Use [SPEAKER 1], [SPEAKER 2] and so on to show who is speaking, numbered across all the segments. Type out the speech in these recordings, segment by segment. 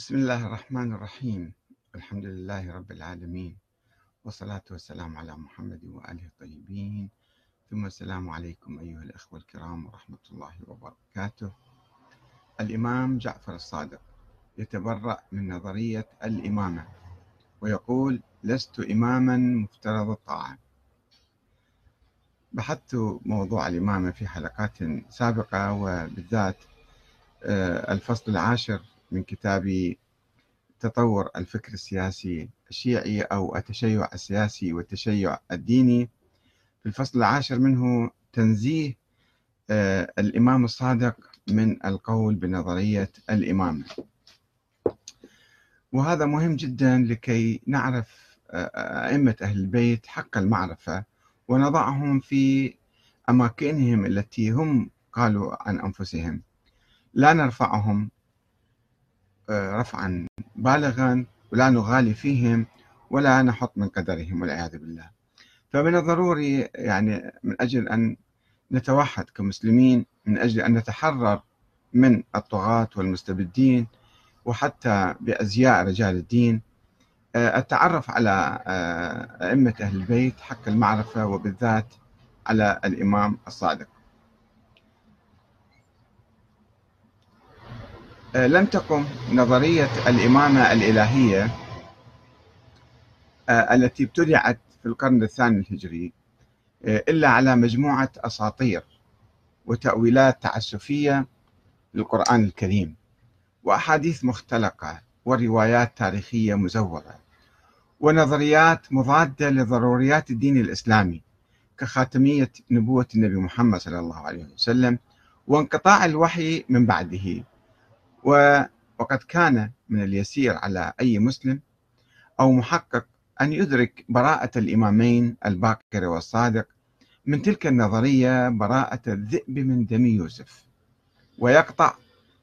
[SPEAKER 1] بسم الله الرحمن الرحيم. الحمد لله رب العالمين. والصلاة والسلام على محمد وآله الطيبين. ثم السلام عليكم أيها الأخوة الكرام ورحمة الله وبركاته. الإمام جعفر الصادق يتبرأ من نظرية الإمامة ويقول لست إماما مفترض الطاعة. بحثت موضوع الإمامة في حلقات سابقة وبالذات آه، الفصل العاشر من كتاب تطور الفكر السياسي الشيعي أو التشيع السياسي والتشيع الديني. في الفصل العاشر منه تنزيه آه، الإمام الصادق من القول بنظرية الإمامة وهذا مهم جدا لكي نعرف آه، أئمة أهل البيت حق المعرفة ونضعهم في أماكنهم التي هم قالوا عن أنفسهم. لا نرفعهم رفعا بالغا ولا نغالي فيهم ولا نحط من قدرهم والعياذ بالله. فمن الضروري يعني من أجل أن نتوحد كمسلمين من أجل أن نتحرر من الطغاة والمستبدين وحتى بأزياء رجال الدين آه، التعرف على آه، أئمة أهل البيت حق المعرفة وبالذات على الإمام الصادق. لم تقم نظرية الإمامة الإلهية آه، التي ابتدعت في القرن الثاني الهجري آه، إلا على مجموعة أساطير وتأويلات تعسفية للقرآن الكريم وأحاديث مختلقة وروايات تاريخية مزورة ونظريات مضادة لضروريات الدين الإسلامي كخاتمية نبوة النبي محمد صلى الله عليه وسلم وانقطاع الوحي من بعده. وقد كان من اليسير على أي مسلم أو محقق أن يدرك براءة الإمامين الباقر والصادق من تلك النظرية براءة الذئب من دم يوسف ويقطع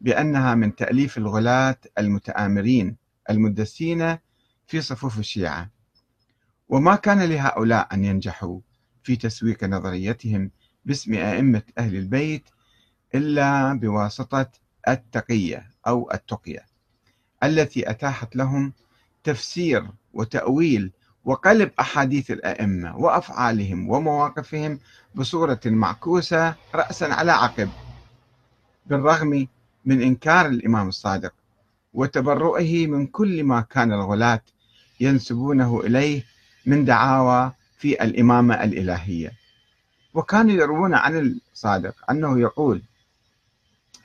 [SPEAKER 1] بأنها من تأليف الغلاة المتآمرين المدسين في صفوف الشيعة. وما كان لهؤلاء أن ينجحوا في تسويق نظريتهم باسم أئمة أهل البيت إلا بواسطة التقية أو التقية التي أتاحت لهم تفسير وتأويل وقلب أحاديث الأئمة وأفعالهم ومواقفهم بصورة معكوسة رأسا على عقب بالرغم من إنكار الإمام الصادق وتبرؤه من كل ما كان الغلاة ينسبونه إليه من دعاوى في الإمامة الإلهية. وكانوا يروون عن الصادق أنه يقول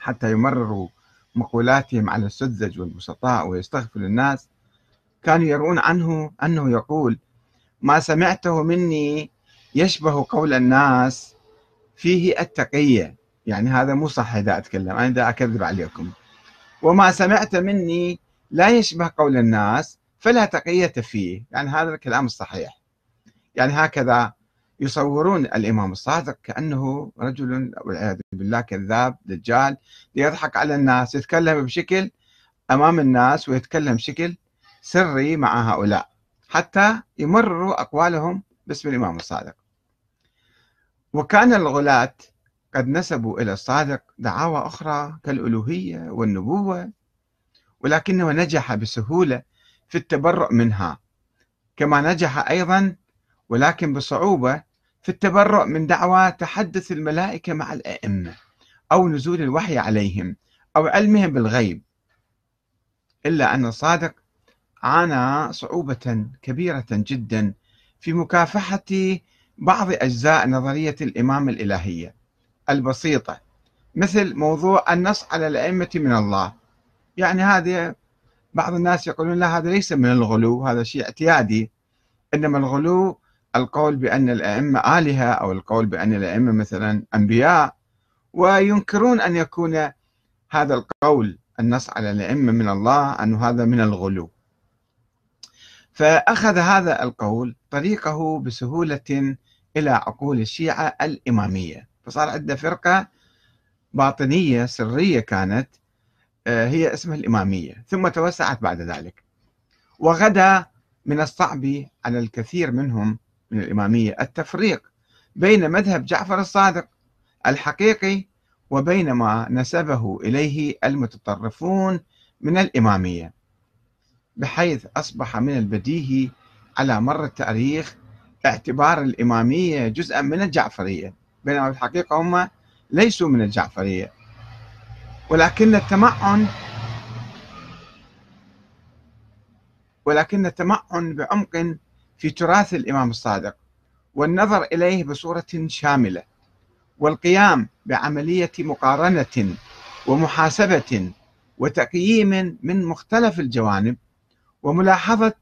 [SPEAKER 1] حتى يمرروا مقولاتهم على السذج والبسطاء ويستغفر الناس كانوا يرون عنه أنه يقول ما سمعته مني يشبه قول الناس فيه التقية. يعني هذا مو صح إذا أتكلم أنا إذا أكذب عليكم. وما سمعت مني لا يشبه قول الناس فلا تقية فيه. يعني هذا الكلام الصحيح. يعني هكذا يصورون الإمام الصادق كأنه رجل والعياذ بالله كذاب دجال يضحك على الناس يتكلم بشكل أمام الناس ويتكلم بشكل سري مع هؤلاء حتى يمرروا أقوالهم باسم الإمام الصادق. وكان الغلاة قد نسبوا إلى الصادق دعاوى أخرى كالألوهية والنبوة ولكنه نجح بسهولة في التبرؤ منها. كما نجح أيضا ولكن بصعوبة في التبرؤ من دعوى تحدث الملائكة مع الأئمة أو نزول الوحي عليهم أو علمهم بالغيب. إلا أن الصادق عانى صعوبة كبيرة جدا في مكافحة بعض أجزاء نظرية الإمام الإلهية البسيطة مثل موضوع النص على الأئمة من الله. يعني هذا بعض الناس يقولون لا هذا ليس من الغلو هذا شيء اعتيادي. إنما الغلو القول بأن الأئمة آلهة أو القول بأن الأئمة مثلا أنبياء وينكرون أن يكون هذا القول النص على الأئمة من الله أن هذا من الغلو. فأخذ هذا القول طريقه بسهولة إلى عقول الشيعة الإمامية. فصار عندنا فرقة باطنية سرية كانت آه، هي اسمها الإمامية. ثم توسعت بعد ذلك. وغدا من الصعب على الكثير منهم من الإمامية. التفريق بين مذهب جعفر الصادق الحقيقي وبين ما نسبه إليه المتطرفون من الإمامية بحيث أصبح من البديهي على مر التاريخ اعتبار الإمامية جزءا من الجعفرية. بينما في الحقيقة هم ليسوا من الجعفرية. ولكن التمعن ولكن التمعن بعمق في تراث الإمام الصادق والنظر إليه بصورة شاملة والقيام بعملية مقارنة ومحاسبة وتقييم من مختلف الجوانب وملاحظة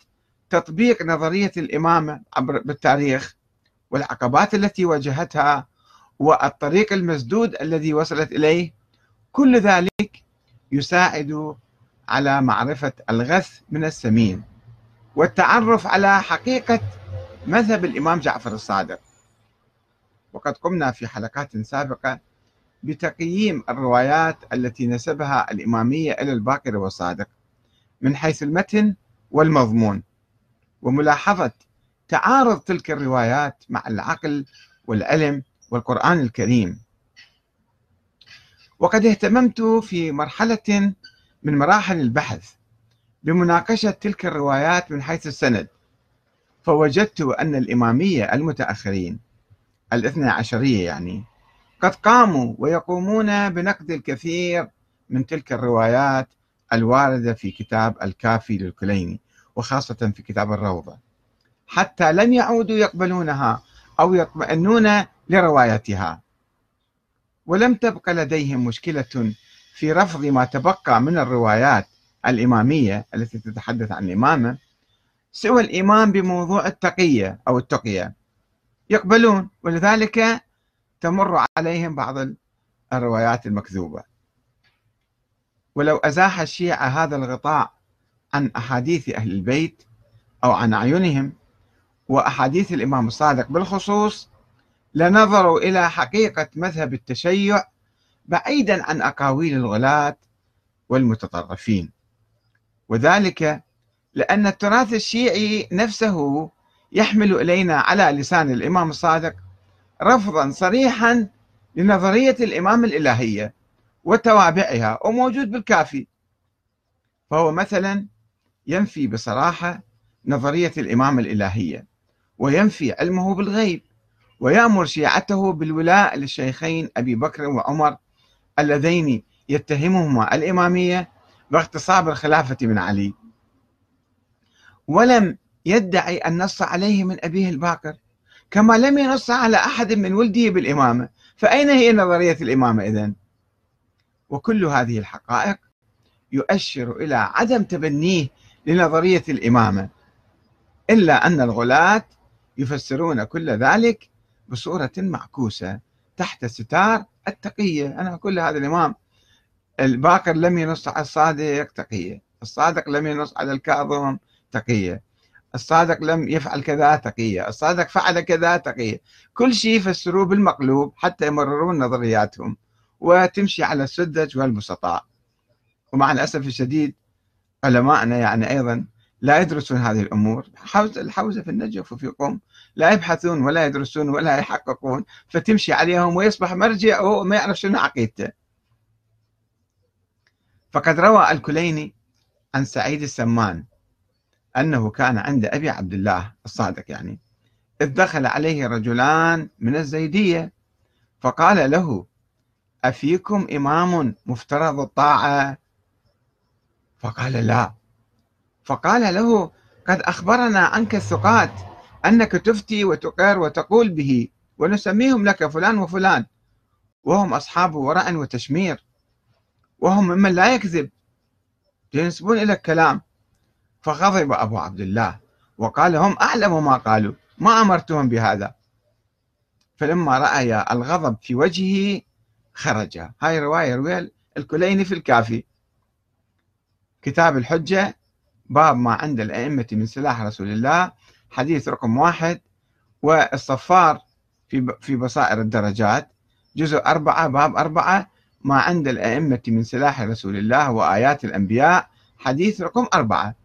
[SPEAKER 1] تطبيق نظرية الإمامة عبر بالتاريخ والعقبات التي واجهتها والطريق المسدود الذي وصلت إليه كل ذلك يساعد على معرفة الغث من السمين. والتعرف على حقيقة مذهب الإمام جعفر الصادق. وقد قمنا في حلقات سابقة بتقييم الروايات التي نسبها الإمامية إلى الباقر والصادق من حيث المتن والمضمون وملاحظة تعارض تلك الروايات مع العقل والعلم والقرآن الكريم. وقد اهتممت في مرحلة من مراحل البحث بمناقشة تلك الروايات من حيث السند فوجدت أن الإمامية المتأخرين الاثنى عشرية يعني قد قاموا ويقومون بنقد الكثير من تلك الروايات الواردة في كتاب الكافي للكليني وخاصة في كتاب الروضة. حتى لم يعودوا يقبلونها أو يطمئنون لروايتها. ولم تبق لديهم مشكلة في رفض ما تبقى من الروايات الإمامية التي تتحدث عن الإمامة سوى الإيمان بموضوع التقية أو التقية. يقبلون ولذلك تمر عليهم بعض الروايات المكذوبة. ولو أزاح الشيعة هذا الغطاء عن أحاديث أهل البيت أو عن أعينهم وأحاديث الإمام الصادق بالخصوص لنظروا إلى حقيقة مذهب التشيع بعيدا عن أقاويل الغلاة والمتطرفين. وذلك لأن التراث الشيعي نفسه يحمل إلينا على لسان الإمام الصادق رفضا صريحا لنظرية الإمام الإلهية وتوابعها وموجود بالكافي. فهو مثلا ينفي بصراحة نظرية الإمام الإلهية وينفي علمه بالغيب ويأمر شيعته بالولاء للشيخين أبي بكر وعمر اللذين يتهمهما الإمامية باغتصاب الخلافة من علي. ولم يدعي النص عليه من أبيه الباكر كما لم ينص على أحد من ولده بالإمامة. فأين هي نظرية الإمامة إذن؟ وكل هذه الحقائق يؤشر إلى عدم تبنيه لنظرية الإمامة إلا أن الغلاة يفسرون كل ذلك بصورة معكوسة تحت ستار التقية. أنا أقول هذا الإمام الباقر لم ينص على الصادق تقية. الصادق لم ينص على الكاظم تقية. الصادق لم يفعل كذا تقية. الصادق فعل كذا تقية. كل شيء يفسروه بالمقلوب حتى يمررون نظرياتهم وتمشي على السدج والمستطاع. ومع الأسف الشديد علماءنا يعني أيضا لا يدرسون هذه الأمور. الحوزة في النجف وفي قم لا يبحثون ولا يدرسون ولا يحققون. فتمشي عليهم ويصبح مرجع وما يعرف شنو عقيدته. فقد روى الكليني عن سعيد السمان أنه كان عند أبي عبد الله الصادق يعني إذ دخل عليه رجلان من الزيدية فقال له أفيكم إمام مفترض الطاعة؟ فقال لا. فقال له قد أخبرنا عنك الثقات أنك تفتي وتقر وتقول به ونسميهم لك فلان وفلان وهم أصحاب ورع وتشمير. وهم ممن لا يكذب. ينسبون إلى الكلام. فغضب أبو عبد الله. وقال هم أعلم ما قالوا. ما أمرتهم بهذا. فلما رأي الغضب في وجهه خرج. هاي رواية يرويها الكليني في الكافي. كتاب الحجة باب ما عند الأئمة من سلاح رسول الله. حديث رقم واحد. والصفار في في بصائر الدرجات. جزء أربعة باب أربعة. ما عند الأئمة من سلاح رسول الله وآيات الأنبياء حديث رقم أربعة.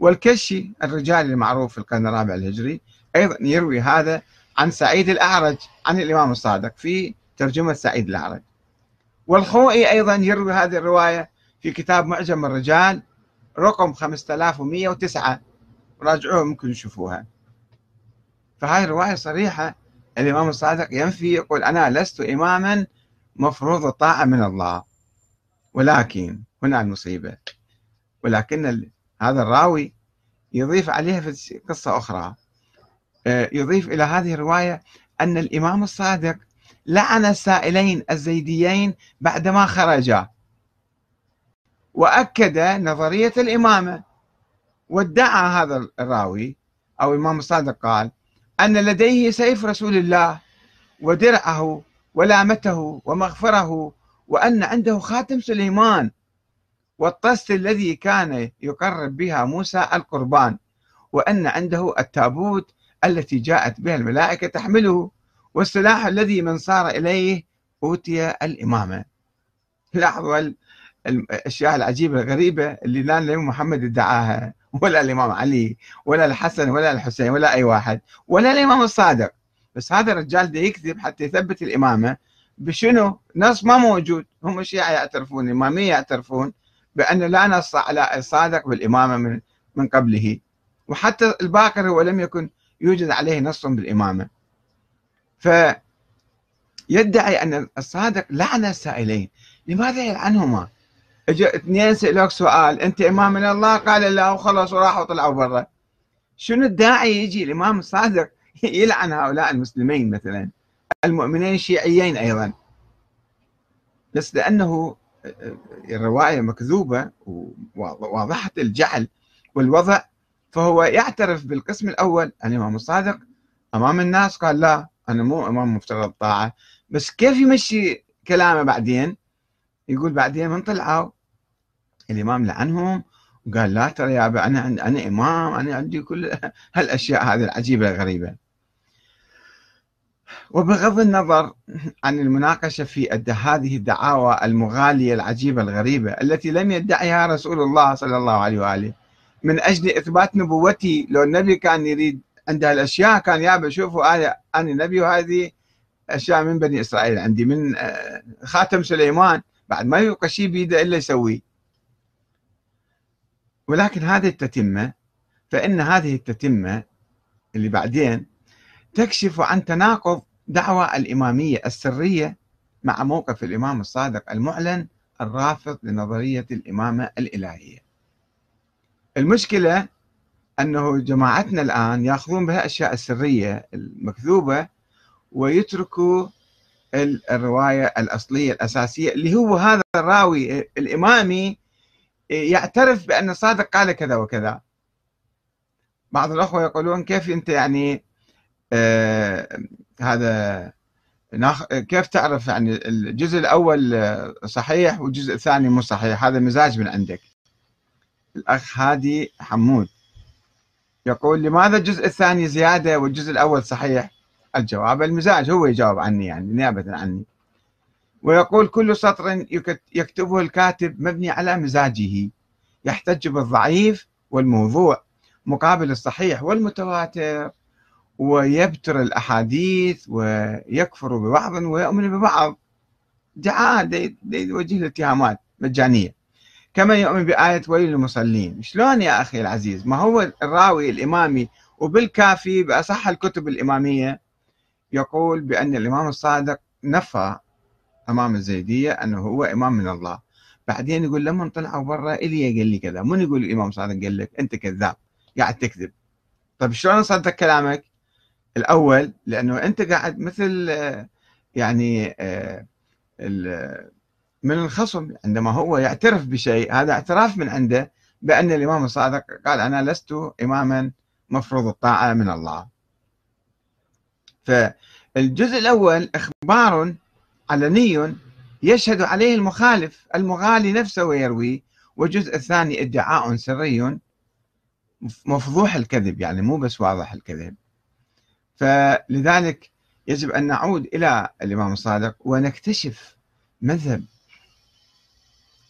[SPEAKER 1] والكشي الرجال المعروف في القرن الرابع الهجري أيضا يروي هذا عن سعيد الأعرج عن الإمام الصادق في ترجمة سعيد الأعرج. والخوئي أيضا يروي هذه الرواية في كتاب معجم الرجال رقم 5109 راجعوها ممكن تشوفوها. فهاي الرواية صريحة. الإمام الصادق ينفي يقول أنا لست إماما مفروض الطاعة من الله. ولكن هنا المصيبة. ولكن هذا الراوي يضيف عليها في قصة أخرى. آه، يضيف إلى هذه الرواية أن الإمام الصادق لعن السائلين الزيديين بعدما خرجا. وأكد نظرية الإمامة. وادعى هذا الراوي أو الإمام الصادق قال أن لديه سيف رسول الله. ودرعه ولامته ومغفره وأن عنده خاتم سليمان والطست الذي كان يقرب بها موسى القربان وأن عنده التابوت التي جاءت بها الملائكة تحمله والسلاح الذي من صار إليه أوتي الإمامة. لاحظوا الأشياء العجيبة الغريبة اللي لا الإمام محمد ادعاها ولا الإمام علي ولا الحسن ولا الحسين ولا أي واحد ولا الإمام الصادق. بس هذا الرجال ده يكذب حتى يثبت الإمامة بشنو؟ نص ما موجود هم الشيعة يعترفون الإمامية يعترفون بأن لا نص على الصادق بالإمامة من من قبله. وحتى الباقر هو لم يكن يوجد عليه نص بالإمامة. فيدعي أن الصادق لعن السائلين لماذا يلعنهما؟ اجى اثنين سألوك سؤال أنت إمام من الله؟ قال لا وخلص وراحوا طلعوا برا. شنو الداعي يجي الإمام الصادق يلعن هؤلاء المسلمين مثلا؟ المؤمنين الشيعيين أيضا. بس لأنه الرواية مكذوبة وواضحة الجعل والوضع فهو يعترف بالقسم الأول الإمام الصادق أمام الناس قال لا أنا مو إمام مفترض الطاعة. بس كيف يمشي كلامه بعدين؟ يقول بعدين من طلعوا. الإمام لعنهم وقال لا ترى يا أنا أنا إمام أنا عندي كل هالأشياء هذه العجيبة الغريبة. وبغض النظر عن المناقشة في هذه الدعاوى المغالية العجيبة الغريبة التي لم يدعيها رسول الله صلى الله عليه وآله من أجل إثبات نبوتي لو النبي كان يريد عند الأشياء كان يابا شوفوا أنا أنا نبي وهذه أشياء من بني إسرائيل عندي من آه، خاتم سليمان بعد ما يبقى شيء بيده إلا يسويه. ولكن هذه التتمة فإن هذه التتمة اللي بعدين تكشف عن تناقض دعوى الإمامية السرية مع موقف الإمام الصادق المعلن الرافض لنظرية الإمامة الإلهية. المشكلة أنه جماعتنا الآن يأخذون بها الأشياء السرية المكذوبة ويتركوا الرواية الأصلية الأساسية اللي هو هذا الراوي الإمامي يعترف بأن الصادق قال كذا وكذا. بعض الأخوة يقولون كيف أنت يعني آه هذا كيف تعرف يعني الجزء الأول صحيح والجزء الثاني مو صحيح؟ هذا مزاج من عندك. الأخ هادي حمود يقول لماذا الجزء الثاني زيادة والجزء الأول صحيح؟ الجواب المزاج هو يجاوب عني يعني نيابة عني. ويقول كل سطر يكتبه الكاتب مبني على مزاجه يحتج بالضعيف والموضوع مقابل الصحيح والمتواتر. ويبتر الأحاديث ويكفر ببعض ويؤمن ببعض. دعاء يوجه الاتهامات مجانية. كما يؤمن بآية ويل للمصلين. شلون يا أخي العزيز؟ ما هو الراوي الإمامي وبالكافي بأصح الكتب الإمامية يقول بأن الإمام الصادق نفى أمام الزيدية أنه هو إمام من الله. بعدين يقول لما طلعوا برا؟ إلي قال لي كذا. من يقول الإمام صادق قال لك أنت كذاب. قاعد تكذب. طيب شلون اصدق كلامك؟ الأول لأنه أنت قاعد مثل يعني من الخصم عندما هو يعترف بشيء هذا اعتراف من عنده بأن الإمام الصادق قال أنا لست إماما مفروض الطاعة من الله. فالجزء الأول إخبار علني يشهد عليه المخالف المغالي نفسه ويرويه. والجزء الثاني إدعاء سري مفضوح الكذب يعني مو بس واضح الكذب. فلذلك يجب أن نعود إلى الإمام الصادق ونكتشف مذهب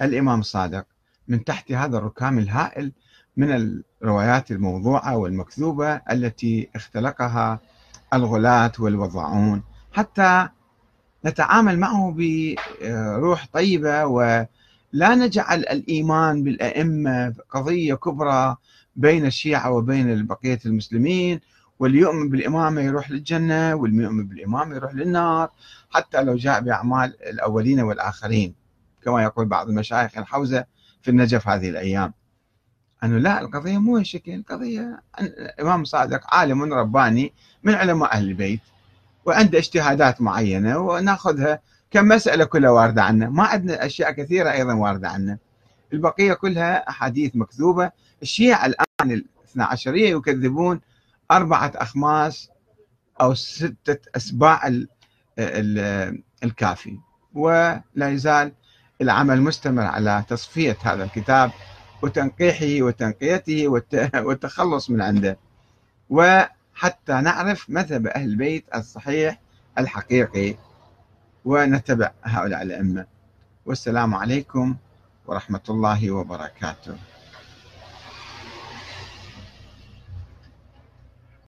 [SPEAKER 1] الإمام الصادق من تحت هذا الركام الهائل من الروايات الموضوعة والمكذوبة التي اختلقها الغلاة والوضاعون حتى نتعامل معه بروح طيبة لا نجعل الإيمان بالأئمة قضية كبرى بين الشيعة وبين بقية المسلمين واللي يؤمن بالإمامة يروح للجنة واللي يؤمن بالإمامة يروح للنار حتى لو جاء بأعمال الأولين والآخرين. كما يقول بعض المشايخ الحوزة في النجف هذه الأيام. أنه لا القضية مو هالشكل القضية الإمام صادق عالم رباني من علماء أهل البيت وعنده اجتهادات معينة وناخذها كمسألة كلها واردة عنه. ما عندنا أشياء كثيرة أيضا واردة عنه. البقية كلها أحاديث مكذوبة. الشيعة الآن الاثنى عشرية يكذبون أربعة أخماس أو ستة أسباع الكافي. ولا يزال العمل مستمر على تصفية هذا الكتاب وتنقيحه وتنقيته والتخلص من عنده. وحتى نعرف مذهب أهل البيت الصحيح الحقيقي ونتبع هؤلاء الأئمة. والسلام عليكم ورحمة الله وبركاته.